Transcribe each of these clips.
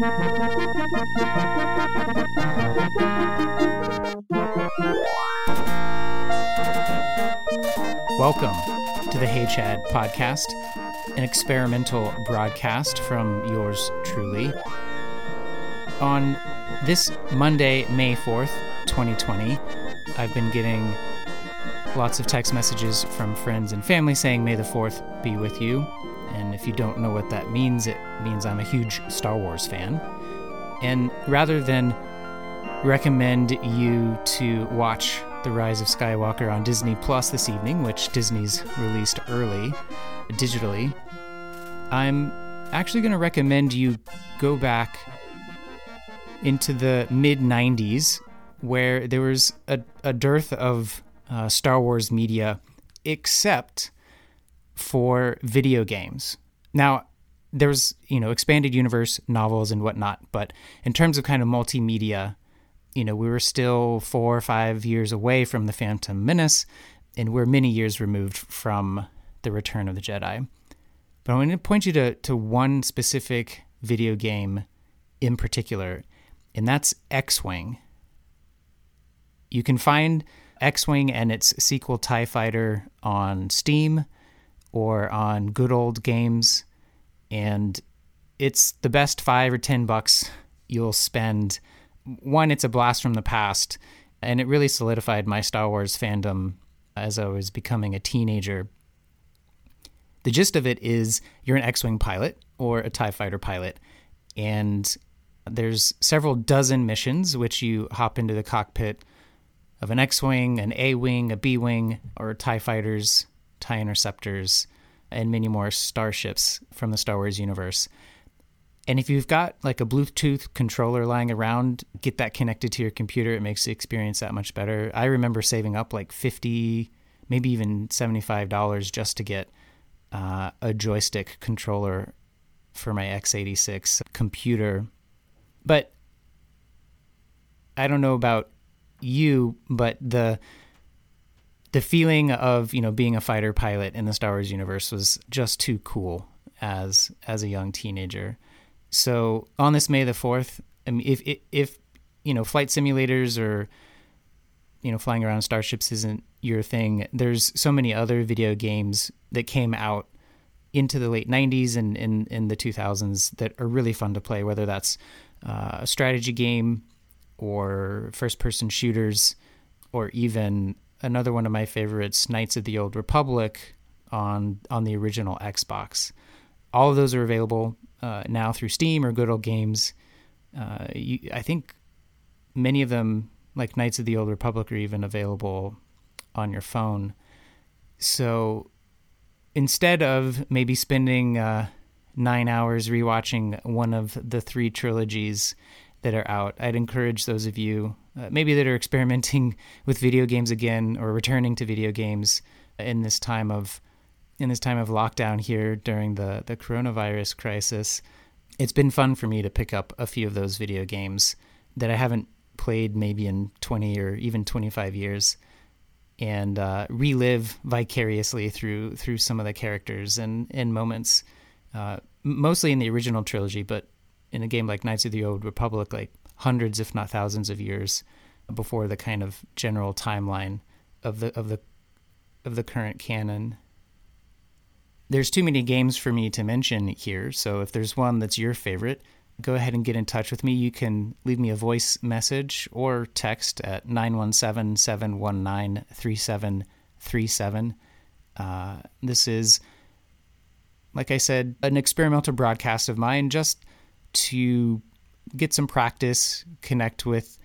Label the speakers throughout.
Speaker 1: Welcome to the Hey Chad podcast, an experimental broadcast from yours truly. On this Monday, May 4th, 2020, I've been getting lots of text messages from friends and family saying, May the 4th be with you. And if you don't know what that means, it means I'm a huge Star Wars fan. And rather than recommend you to watch The Rise of Skywalker on Disney Plus this evening, which Disney's released early, digitally, I'm actually going to recommend you go back into the mid 90s where there was a, a dearth of uh, Star Wars media except for video games. Now, there's, you know, expanded universe novels and whatnot, but in terms of kind of multimedia, you know, we were still four or five years away from the Phantom Menace, and we're many years removed from the Return of the Jedi. But I'm going to point you to, to one specific video game in particular, and that's X Wing. You can find X Wing and its sequel TIE Fighter on Steam or on good old games. And it's the best five or 10 bucks you'll spend. One, it's a blast from the past, and it really solidified my Star Wars fandom as I was becoming a teenager. The gist of it is you're an X Wing pilot or a TIE fighter pilot, and there's several dozen missions which you hop into the cockpit of an X Wing, an A Wing, a B Wing, or TIE fighters, TIE interceptors, and many more starships from the Star Wars universe. And if you've got like a Bluetooth controller lying around, get that connected to your computer. It makes the experience that much better. I remember saving up like 50, maybe even $75 just to get uh, a joystick controller for my x86 computer. But I don't know about you, but the the feeling of you know being a fighter pilot in the Star Wars universe was just too cool as as a young teenager. So on this May the fourth, I mean, if, if if you know flight simulators or you know flying around starships isn't your thing, there's so many other video games that came out into the late 90s and in, in the 2000s that are really fun to play, whether that's uh, a strategy game or first person shooters or even another one of my favorites, Knights of the Old Republic, on on the original Xbox. All of those are available uh, now through Steam or Good Old Games. Uh, you, I think many of them, like Knights of the Old Republic, are even available on your phone. So instead of maybe spending uh, nine hours rewatching one of the three trilogies that are out, I'd encourage those of you uh, maybe that are experimenting with video games again or returning to video games in this time of in this time of lockdown here during the the coronavirus crisis. It's been fun for me to pick up a few of those video games that I haven't played maybe in 20 or even 25 years and uh, relive vicariously through through some of the characters and, and moments, uh, mostly in the original trilogy, but in a game like Knights of the Old Republic, like hundreds, if not thousands, of years before the kind of general timeline of the of the of the current canon. There's too many games for me to mention here, so if there's one that's your favorite, go ahead and get in touch with me. You can leave me a voice message or text at 917 719 3737. Uh, this is, like I said, an experimental broadcast of mine just to get some practice, connect with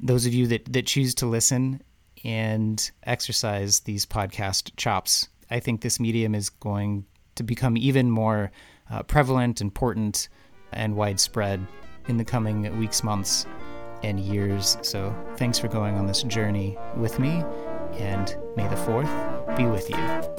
Speaker 1: those of you that, that choose to listen and exercise these podcast chops. I think this medium is going to become even more uh, prevalent, important, and widespread in the coming weeks, months, and years. So thanks for going on this journey with me, and may the 4th be with you.